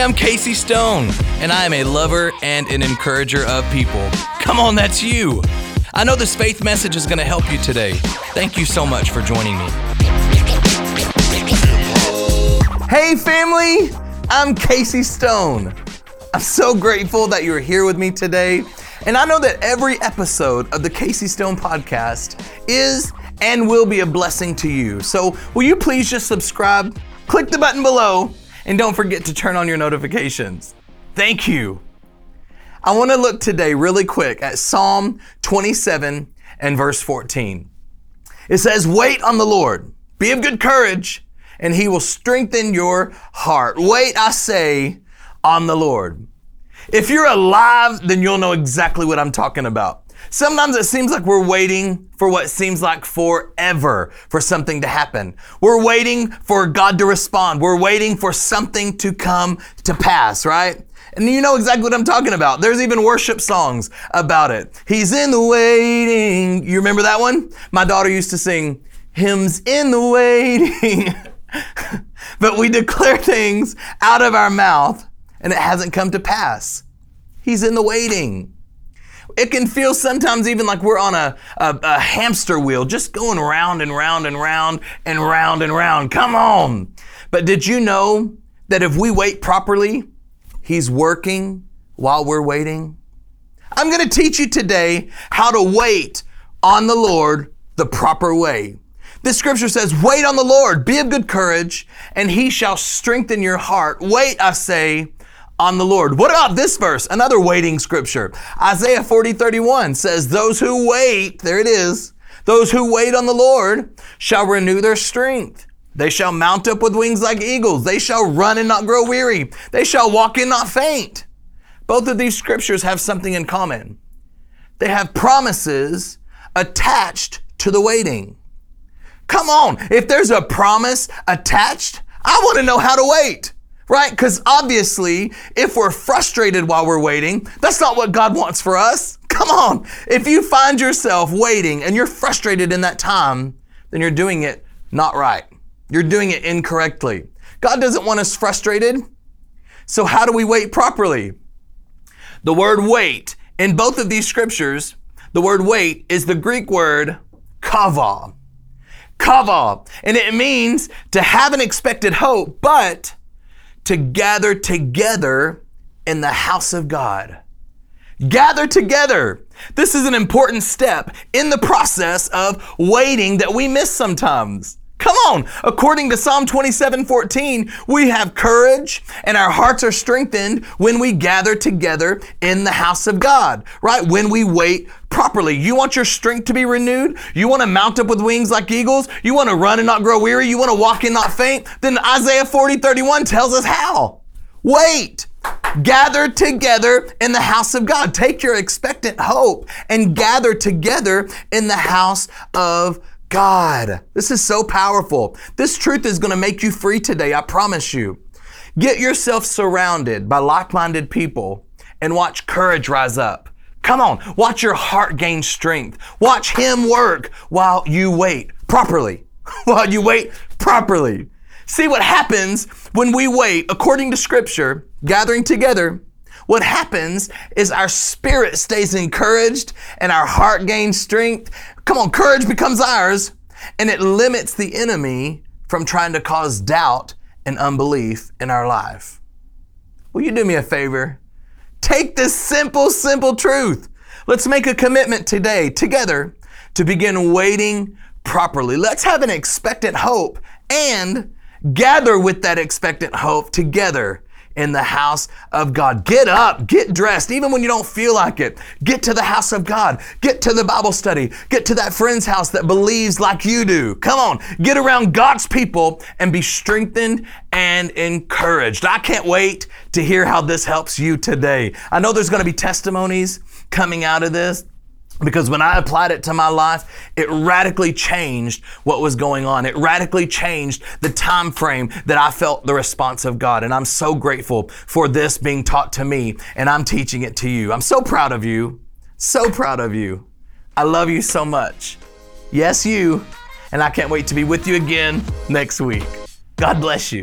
I'm Casey Stone, and I am a lover and an encourager of people. Come on, that's you. I know this faith message is going to help you today. Thank you so much for joining me. Hey, family, I'm Casey Stone. I'm so grateful that you're here with me today. And I know that every episode of the Casey Stone podcast is and will be a blessing to you. So, will you please just subscribe, click the button below, and don't forget to turn on your notifications. Thank you. I want to look today really quick at Psalm 27 and verse 14. It says, Wait on the Lord, be of good courage, and he will strengthen your heart. Wait, I say, on the Lord. If you're alive, then you'll know exactly what I'm talking about. Sometimes it seems like we're waiting for what seems like forever for something to happen. We're waiting for God to respond. We're waiting for something to come to pass, right? And you know exactly what I'm talking about. There's even worship songs about it. He's in the waiting. You remember that one? My daughter used to sing hymns in the waiting. but we declare things out of our mouth and it hasn't come to pass. He's in the waiting. It can feel sometimes even like we're on a, a, a, hamster wheel, just going round and round and round and round and round. Come on. But did you know that if we wait properly, He's working while we're waiting? I'm going to teach you today how to wait on the Lord the proper way. This scripture says, Wait on the Lord, be of good courage, and He shall strengthen your heart. Wait, I say, on the Lord. What about this verse? Another waiting scripture. Isaiah 40, 31 says, Those who wait, there it is, those who wait on the Lord shall renew their strength. They shall mount up with wings like eagles. They shall run and not grow weary. They shall walk and not faint. Both of these scriptures have something in common. They have promises attached to the waiting. Come on, if there's a promise attached, I want to know how to wait right? Because obviously, if we're frustrated while we're waiting, that's not what God wants for us. Come on. If you find yourself waiting and you're frustrated in that time, then you're doing it not right. You're doing it incorrectly. God doesn't want us frustrated. So, how do we wait properly? The word wait in both of these scriptures, the word wait is the Greek word kava. Kava. And it means to have an expected hope, but to gather together in the house of God. Gather together. This is an important step in the process of waiting that we miss sometimes. Come on. According to Psalm 27 14, we have courage and our hearts are strengthened when we gather together in the house of God, right? When we wait properly. You want your strength to be renewed? You want to mount up with wings like eagles? You want to run and not grow weary? You want to walk and not faint? Then Isaiah 40 31 tells us how. Wait. Gather together in the house of God. Take your expectant hope and gather together in the house of God. This is so powerful. This truth is going to make you free today, I promise you. Get yourself surrounded by like minded people and watch courage rise up. Come on, watch your heart gain strength. Watch Him work while you wait properly. while you wait properly. See what happens when we wait according to Scripture, gathering together. What happens is our spirit stays encouraged and our heart gains strength. Come on, courage becomes ours and it limits the enemy from trying to cause doubt and unbelief in our life. Will you do me a favor? Take this simple, simple truth. Let's make a commitment today, together, to begin waiting properly. Let's have an expectant hope and gather with that expectant hope together in the house of God. Get up, get dressed, even when you don't feel like it. Get to the house of God. Get to the Bible study. Get to that friend's house that believes like you do. Come on, get around God's people and be strengthened and encouraged. I can't wait to hear how this helps you today. I know there's going to be testimonies coming out of this because when I applied it to my life, it radically changed what was going on. It radically changed the time frame that I felt the response of God. And I'm so grateful for this being taught to me and I'm teaching it to you. I'm so proud of you. So proud of you. I love you so much. Yes, you. And I can't wait to be with you again next week. God bless you.